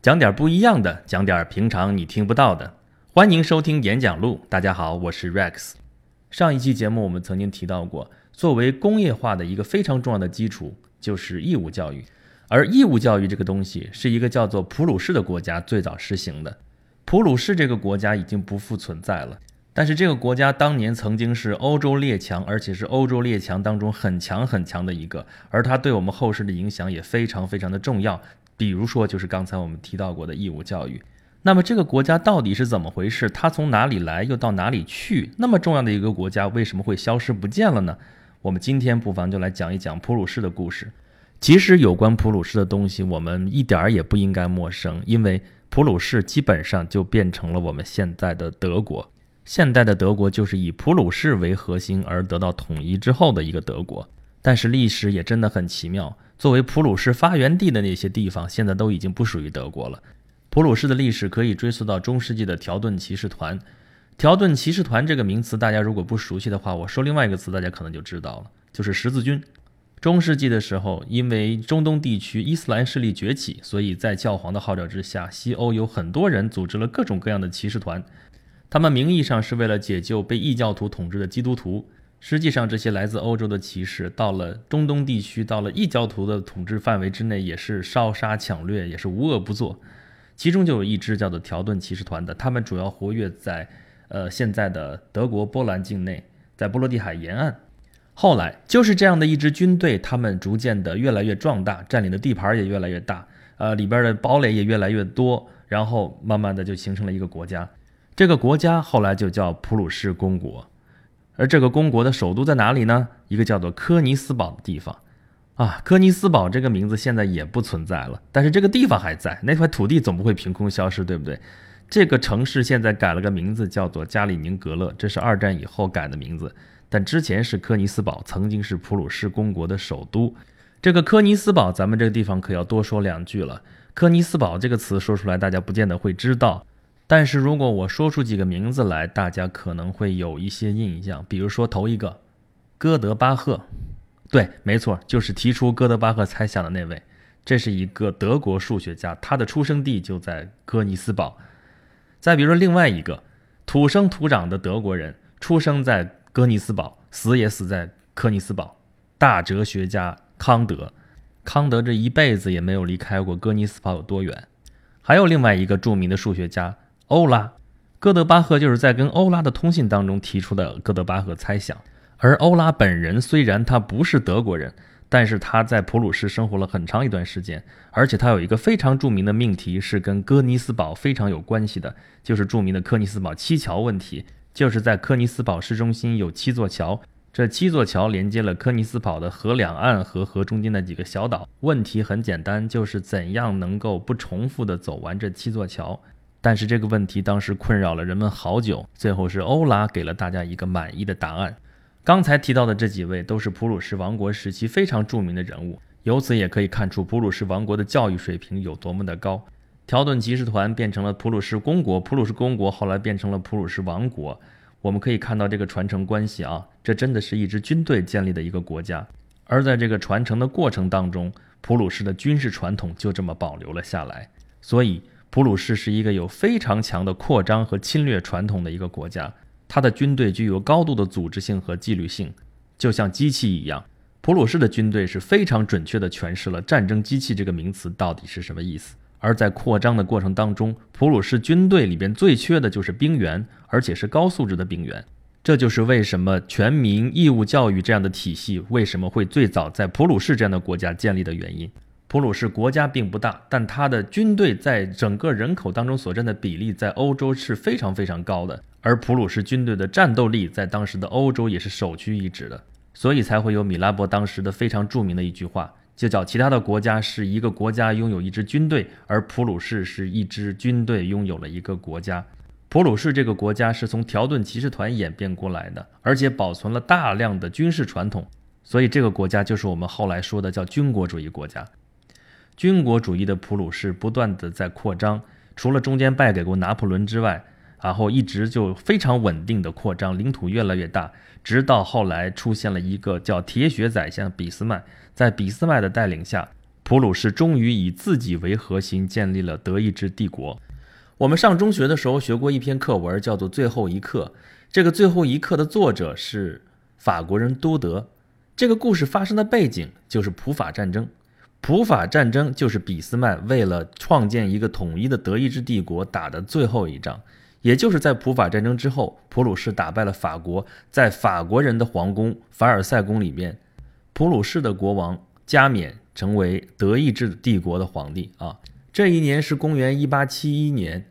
讲点不一样的，讲点平常你听不到的。欢迎收听演讲录。大家好，我是 Rex。上一期节目我们曾经提到过，作为工业化的一个非常重要的基础就是义务教育，而义务教育这个东西是一个叫做普鲁士的国家最早实行的。普鲁士这个国家已经不复存在了。但是这个国家当年曾经是欧洲列强，而且是欧洲列强当中很强很强的一个，而它对我们后世的影响也非常非常的重要。比如说，就是刚才我们提到过的义务教育。那么这个国家到底是怎么回事？它从哪里来，又到哪里去？那么重要的一个国家为什么会消失不见了呢？我们今天不妨就来讲一讲普鲁士的故事。其实有关普鲁士的东西，我们一点儿也不应该陌生，因为普鲁士基本上就变成了我们现在的德国。现代的德国就是以普鲁士为核心而得到统一之后的一个德国，但是历史也真的很奇妙。作为普鲁士发源地的那些地方，现在都已经不属于德国了。普鲁士的历史可以追溯到中世纪的条顿骑士团。条顿骑士团这个名词，大家如果不熟悉的话，我说另外一个词，大家可能就知道了，就是十字军。中世纪的时候，因为中东地区伊斯兰势力崛起，所以在教皇的号召之下，西欧有很多人组织了各种各样的骑士团。他们名义上是为了解救被异教徒统治的基督徒，实际上这些来自欧洲的骑士到了中东地区，到了异教徒的统治范围之内，也是烧杀抢掠，也是无恶不作。其中就有一支叫做条顿骑士团的，他们主要活跃在呃现在的德国波兰境内，在波罗的海沿岸。后来就是这样的一支军队，他们逐渐的越来越壮大，占领的地盘也越来越大，呃里边的堡垒也越来越多，然后慢慢的就形成了一个国家。这个国家后来就叫普鲁士公国，而这个公国的首都在哪里呢？一个叫做科尼斯堡的地方，啊，科尼斯堡这个名字现在也不存在了，但是这个地方还在，那块土地总不会凭空消失，对不对？这个城市现在改了个名字，叫做加里宁格勒，这是二战以后改的名字，但之前是科尼斯堡，曾经是普鲁士公国的首都。这个科尼斯堡，咱们这个地方可要多说两句了。科尼斯堡这个词说出来，大家不见得会知道。但是如果我说出几个名字来，大家可能会有一些印象。比如说头一个，哥德巴赫，对，没错，就是提出哥德巴赫猜想的那位。这是一个德国数学家，他的出生地就在哥尼斯堡。再比如说另外一个土生土长的德国人，出生在哥尼斯堡，死也死在哥尼斯堡，大哲学家康德。康德这一辈子也没有离开过哥尼斯堡有多远。还有另外一个著名的数学家。欧拉，哥德巴赫就是在跟欧拉的通信当中提出的哥德巴赫猜想。而欧拉本人虽然他不是德国人，但是他在普鲁士生活了很长一段时间，而且他有一个非常著名的命题是跟哥尼斯堡非常有关系的，就是著名的科尼斯堡七桥问题。就是在科尼斯堡市中心有七座桥，这七座桥连接了科尼斯堡的河两岸和河中间的几个小岛。问题很简单，就是怎样能够不重复的走完这七座桥。但是这个问题当时困扰了人们好久，最后是欧拉给了大家一个满意的答案。刚才提到的这几位都是普鲁士王国时期非常著名的人物，由此也可以看出普鲁士王国的教育水平有多么的高。条顿骑士团变成了普鲁士公国，普鲁士公国后来变成了普鲁士王国。我们可以看到这个传承关系啊，这真的是一支军队建立的一个国家。而在这个传承的过程当中，普鲁士的军事传统就这么保留了下来，所以。普鲁士是一个有非常强的扩张和侵略传统的一个国家，它的军队具有高度的组织性和纪律性，就像机器一样。普鲁士的军队是非常准确地诠释了“战争机器”这个名词到底是什么意思。而在扩张的过程当中，普鲁士军队里边最缺的就是兵员，而且是高素质的兵员。这就是为什么全民义务教育这样的体系为什么会最早在普鲁士这样的国家建立的原因。普鲁士国家并不大，但它的军队在整个人口当中所占的比例在欧洲是非常非常高的，而普鲁士军队的战斗力在当时的欧洲也是首屈一指的，所以才会有米拉伯当时的非常著名的一句话，就叫其他的国家是一个国家拥有一支军队，而普鲁士是一支军队拥有了一个国家。普鲁士这个国家是从条顿骑士团演变过来的，而且保存了大量的军事传统，所以这个国家就是我们后来说的叫军国主义国家。军国主义的普鲁士不断的在扩张，除了中间败给过拿破仑之外，然后一直就非常稳定的扩张，领土越来越大，直到后来出现了一个叫铁血宰相俾斯麦，在俾斯麦的带领下，普鲁士终于以自己为核心建立了德意志帝国。我们上中学的时候学过一篇课文，叫做《最后一课》。这个《最后一课》的作者是法国人都德。这个故事发生的背景就是普法战争。普法战争就是俾斯麦为了创建一个统一的德意志帝国打的最后一仗。也就是在普法战争之后，普鲁士打败了法国，在法国人的皇宫凡尔赛宫里面，普鲁士的国王加冕成为德意志帝国的皇帝啊。这一年是公元一八七一年，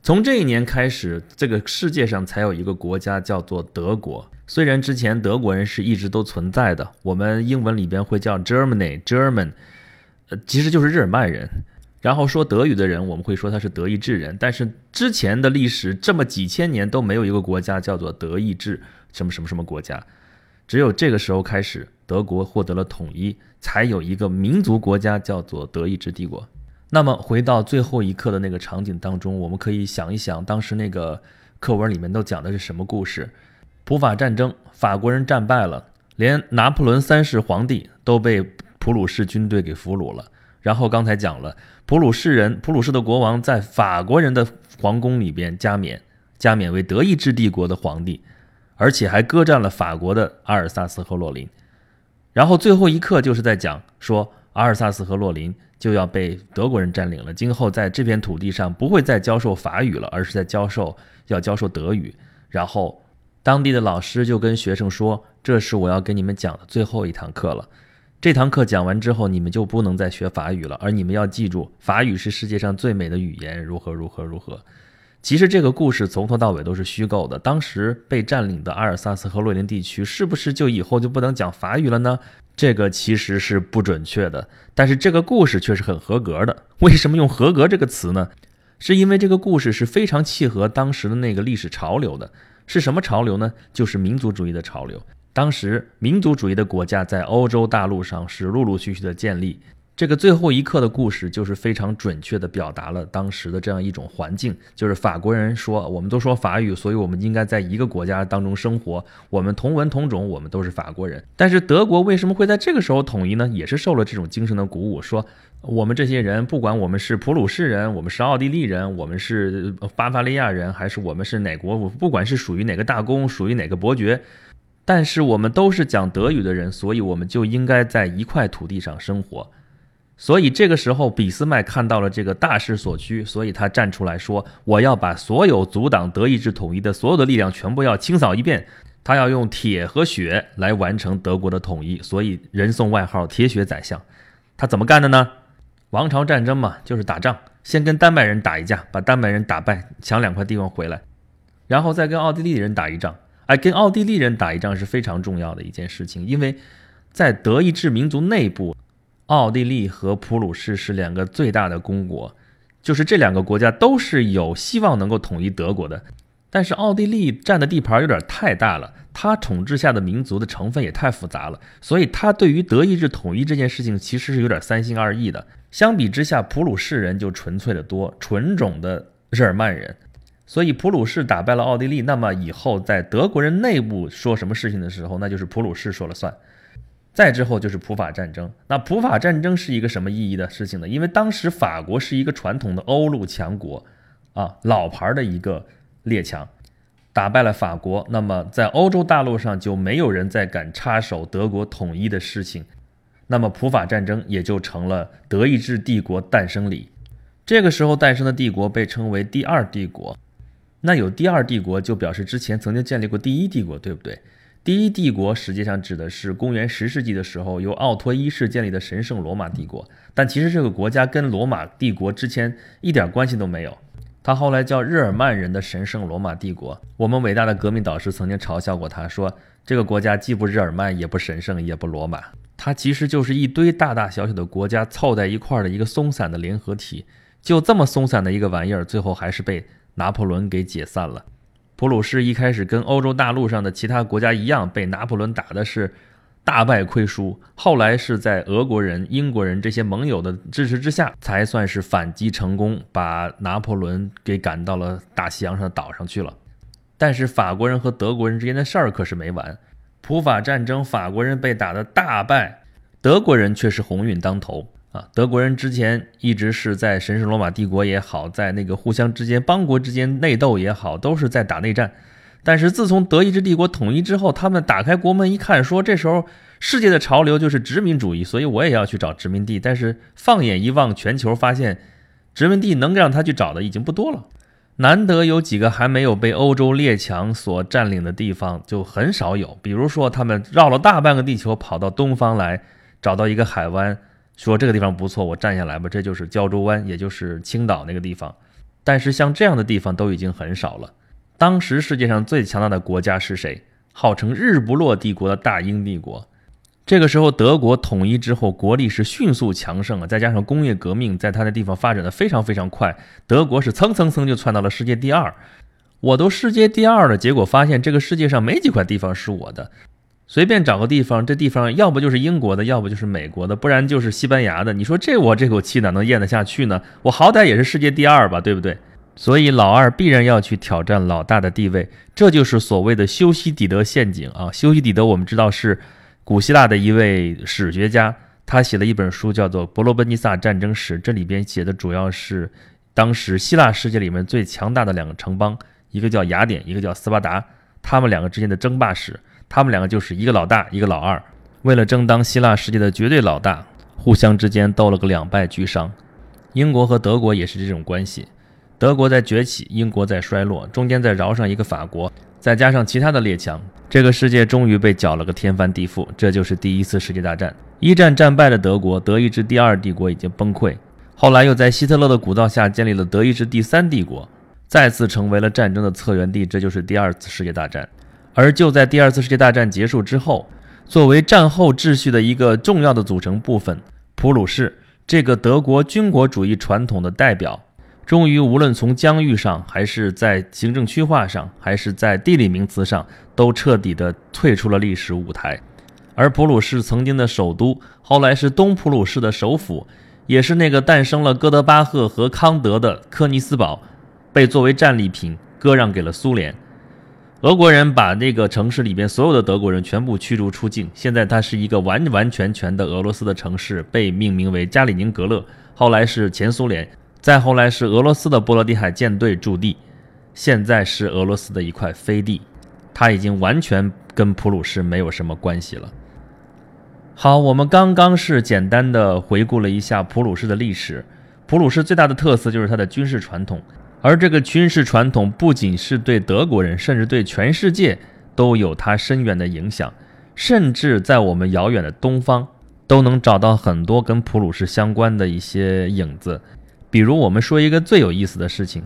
从这一年开始，这个世界上才有一个国家叫做德国。虽然之前德国人是一直都存在的，我们英文里边会叫 Germany，German，其实就是日耳曼人。然后说德语的人，我们会说他是德意志人。但是之前的历史这么几千年都没有一个国家叫做德意志什么什么什么国家，只有这个时候开始，德国获得了统一，才有一个民族国家叫做德意志帝国。那么回到最后一刻的那个场景当中，我们可以想一想，当时那个课文里面都讲的是什么故事？普法战争，法国人战败了，连拿破仑三世皇帝都被普鲁士军队给俘虏了。然后刚才讲了，普鲁士人，普鲁士的国王在法国人的皇宫里边加冕，加冕为德意志帝国的皇帝，而且还割占了法国的阿尔萨斯和洛林。然后最后一刻就是在讲说，阿尔萨斯和洛林就要被德国人占领了，今后在这片土地上不会再教授法语了，而是在教授要教授德语。然后当地的老师就跟学生说：“这是我要给你们讲的最后一堂课了。”这堂课讲完之后，你们就不能再学法语了，而你们要记住，法语是世界上最美的语言，如何如何如何。其实这个故事从头到尾都是虚构的。当时被占领的阿尔萨斯和洛林地区，是不是就以后就不能讲法语了呢？这个其实是不准确的。但是这个故事却是很合格的。为什么用“合格”这个词呢？是因为这个故事是非常契合当时的那个历史潮流的。是什么潮流呢？就是民族主义的潮流。当时民族主义的国家在欧洲大陆上是陆陆续续的建立。这个最后一刻的故事就是非常准确地表达了当时的这样一种环境，就是法国人说我们都说法语，所以我们应该在一个国家当中生活，我们同文同种，我们都是法国人。但是德国为什么会在这个时候统一呢？也是受了这种精神的鼓舞，说我们这些人不管我们是普鲁士人，我们是奥地利人，我们是巴伐利亚人，还是我们是哪国，不管是属于哪个大公，属于哪个伯爵。但是我们都是讲德语的人，所以我们就应该在一块土地上生活。所以这个时候，俾斯麦看到了这个大势所趋，所以他站出来说：“我要把所有阻挡德意志统一的所有的力量全部要清扫一遍。他要用铁和血来完成德国的统一，所以人送外号‘铁血宰相’。他怎么干的呢？王朝战争嘛，就是打仗，先跟丹麦人打一架，把丹麦人打败，抢两块地方回来，然后再跟奥地利人打一仗。”哎，跟奥地利人打一仗是非常重要的一件事情，因为在德意志民族内部，奥地利和普鲁士是两个最大的公国，就是这两个国家都是有希望能够统一德国的。但是奥地利占的地盘有点太大了，他统治下的民族的成分也太复杂了，所以他对于德意志统一这件事情其实是有点三心二意的。相比之下，普鲁士人就纯粹的多，纯种的日耳曼人。所以普鲁士打败了奥地利，那么以后在德国人内部说什么事情的时候，那就是普鲁士说了算。再之后就是普法战争。那普法战争是一个什么意义的事情呢？因为当时法国是一个传统的欧陆强国，啊，老牌的一个列强，打败了法国，那么在欧洲大陆上就没有人再敢插手德国统一的事情，那么普法战争也就成了德意志帝国诞生礼。这个时候诞生的帝国被称为第二帝国。那有第二帝国，就表示之前曾经建立过第一帝国，对不对？第一帝国实际上指的是公元十世纪的时候由奥托一世建立的神圣罗马帝国，但其实这个国家跟罗马帝国之前一点关系都没有。他后来叫日耳曼人的神圣罗马帝国。我们伟大的革命导师曾经嘲笑过他，说这个国家既不日耳曼，也不神圣，也不罗马，它其实就是一堆大大小小的国家凑在一块儿的一个松散的联合体。就这么松散的一个玩意儿，最后还是被。拿破仑给解散了，普鲁士一开始跟欧洲大陆上的其他国家一样，被拿破仑打的是大败亏输。后来是在俄国人、英国人这些盟友的支持之下，才算是反击成功，把拿破仑给赶到了大西洋上的岛上去了。但是法国人和德国人之间的事儿可是没完，普法战争法国人被打的大败，德国人却是鸿运当头。啊。德国人之前一直是在神圣罗马帝国也好，在那个互相之间邦国之间内斗也好，都是在打内战。但是自从德意志帝国统一之后，他们打开国门一看，说这时候世界的潮流就是殖民主义，所以我也要去找殖民地。但是放眼一望全球，发现殖民地能让他去找的已经不多了。难得有几个还没有被欧洲列强所占领的地方，就很少有。比如说，他们绕了大半个地球跑到东方来，找到一个海湾，说这个地方不错，我占下来吧。这就是胶州湾，也就是青岛那个地方。但是像这样的地方都已经很少了。当时世界上最强大的国家是谁？号称日不落帝国的大英帝国。这个时候，德国统一之后，国力是迅速强盛啊，再加上工业革命在他的地方发展的非常非常快，德国是蹭蹭蹭就窜到了世界第二。我都世界第二了，结果发现这个世界上没几块地方是我的。随便找个地方，这地方要不就是英国的，要不就是美国的，不然就是西班牙的。你说这我这口气哪能咽得下去呢？我好歹也是世界第二吧，对不对？所以老二必然要去挑战老大的地位，这就是所谓的修昔底德陷阱啊！修昔底德我们知道是古希腊的一位史学家，他写了一本书叫做《伯罗奔尼撒战争史》，这里边写的主要是当时希腊世界里面最强大的两个城邦，一个叫雅典，一个叫斯巴达，他们两个之间的争霸史。他们两个就是一个老大，一个老二，为了争当希腊世界的绝对老大，互相之间斗了个两败俱伤。英国和德国也是这种关系。德国在崛起，英国在衰落，中间再饶上一个法国，再加上其他的列强，这个世界终于被搅了个天翻地覆。这就是第一次世界大战。一战战败的德国，德意志第二帝国已经崩溃，后来又在希特勒的鼓噪下建立了德意志第三帝国，再次成为了战争的策源地。这就是第二次世界大战。而就在第二次世界大战结束之后，作为战后秩序的一个重要的组成部分，普鲁士这个德国军国主义传统的代表。终于，无论从疆域上，还是在行政区划上，还是在地理名词上，都彻底的退出了历史舞台。而普鲁士曾经的首都，后来是东普鲁士的首府，也是那个诞生了哥德巴赫和康德的科尼斯堡，被作为战利品割让给了苏联。俄国人把那个城市里边所有的德国人全部驱逐出境，现在它是一个完完全全的俄罗斯的城市，被命名为加里宁格勒，后来是前苏联。再后来是俄罗斯的波罗的海舰队驻地，现在是俄罗斯的一块飞地，它已经完全跟普鲁士没有什么关系了。好，我们刚刚是简单的回顾了一下普鲁士的历史。普鲁士最大的特色就是它的军事传统，而这个军事传统不仅是对德国人，甚至对全世界都有它深远的影响，甚至在我们遥远的东方都能找到很多跟普鲁士相关的一些影子。比如，我们说一个最有意思的事情，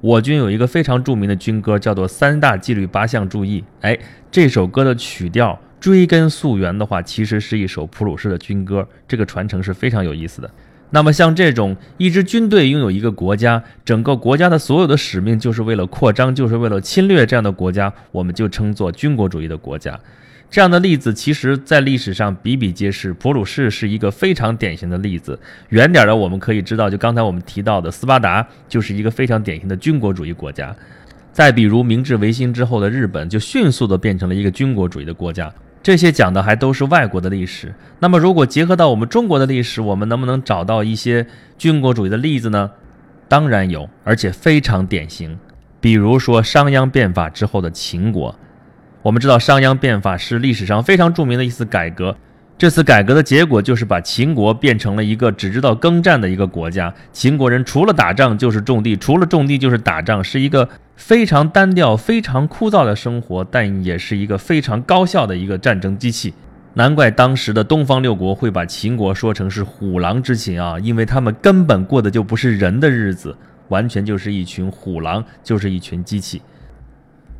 我军有一个非常著名的军歌，叫做《三大纪律八项注意》。哎，这首歌的曲调追根溯源的话，其实是一首普鲁士的军歌。这个传承是非常有意思的。那么，像这种一支军队拥有一个国家，整个国家的所有的使命就是为了扩张，就是为了侵略这样的国家，我们就称作军国主义的国家。这样的例子，其实在历史上比比皆是。普鲁士是一个非常典型的例子。远点的，我们可以知道，就刚才我们提到的斯巴达，就是一个非常典型的军国主义国家。再比如，明治维新之后的日本，就迅速的变成了一个军国主义的国家。这些讲的还都是外国的历史。那么，如果结合到我们中国的历史，我们能不能找到一些军国主义的例子呢？当然有，而且非常典型。比如说，商鞅变法之后的秦国。我们知道商鞅变法是历史上非常著名的一次改革，这次改革的结果就是把秦国变成了一个只知道耕战的一个国家。秦国人除了打仗就是种地，除了种地就是打仗，是一个非常单调、非常枯燥的生活，但也是一个非常高效的一个战争机器。难怪当时的东方六国会把秦国说成是虎狼之秦啊，因为他们根本过的就不是人的日子，完全就是一群虎狼，就是一群机器。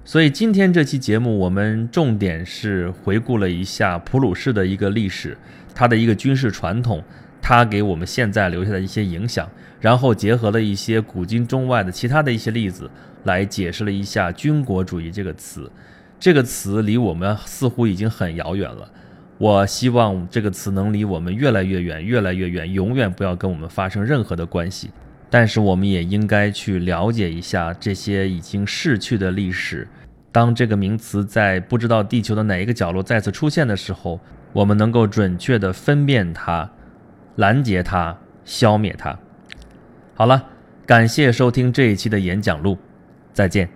所以今天这期节目，我们重点是回顾了一下普鲁士的一个历史，它的一个军事传统，它给我们现在留下的一些影响，然后结合了一些古今中外的其他的一些例子，来解释了一下“军国主义”这个词。这个词离我们似乎已经很遥远了。我希望这个词能离我们越来越远，越来越远，永远不要跟我们发生任何的关系。但是我们也应该去了解一下这些已经逝去的历史。当这个名词在不知道地球的哪一个角落再次出现的时候，我们能够准确地分辨它，拦截它，消灭它。好了，感谢收听这一期的演讲录，再见。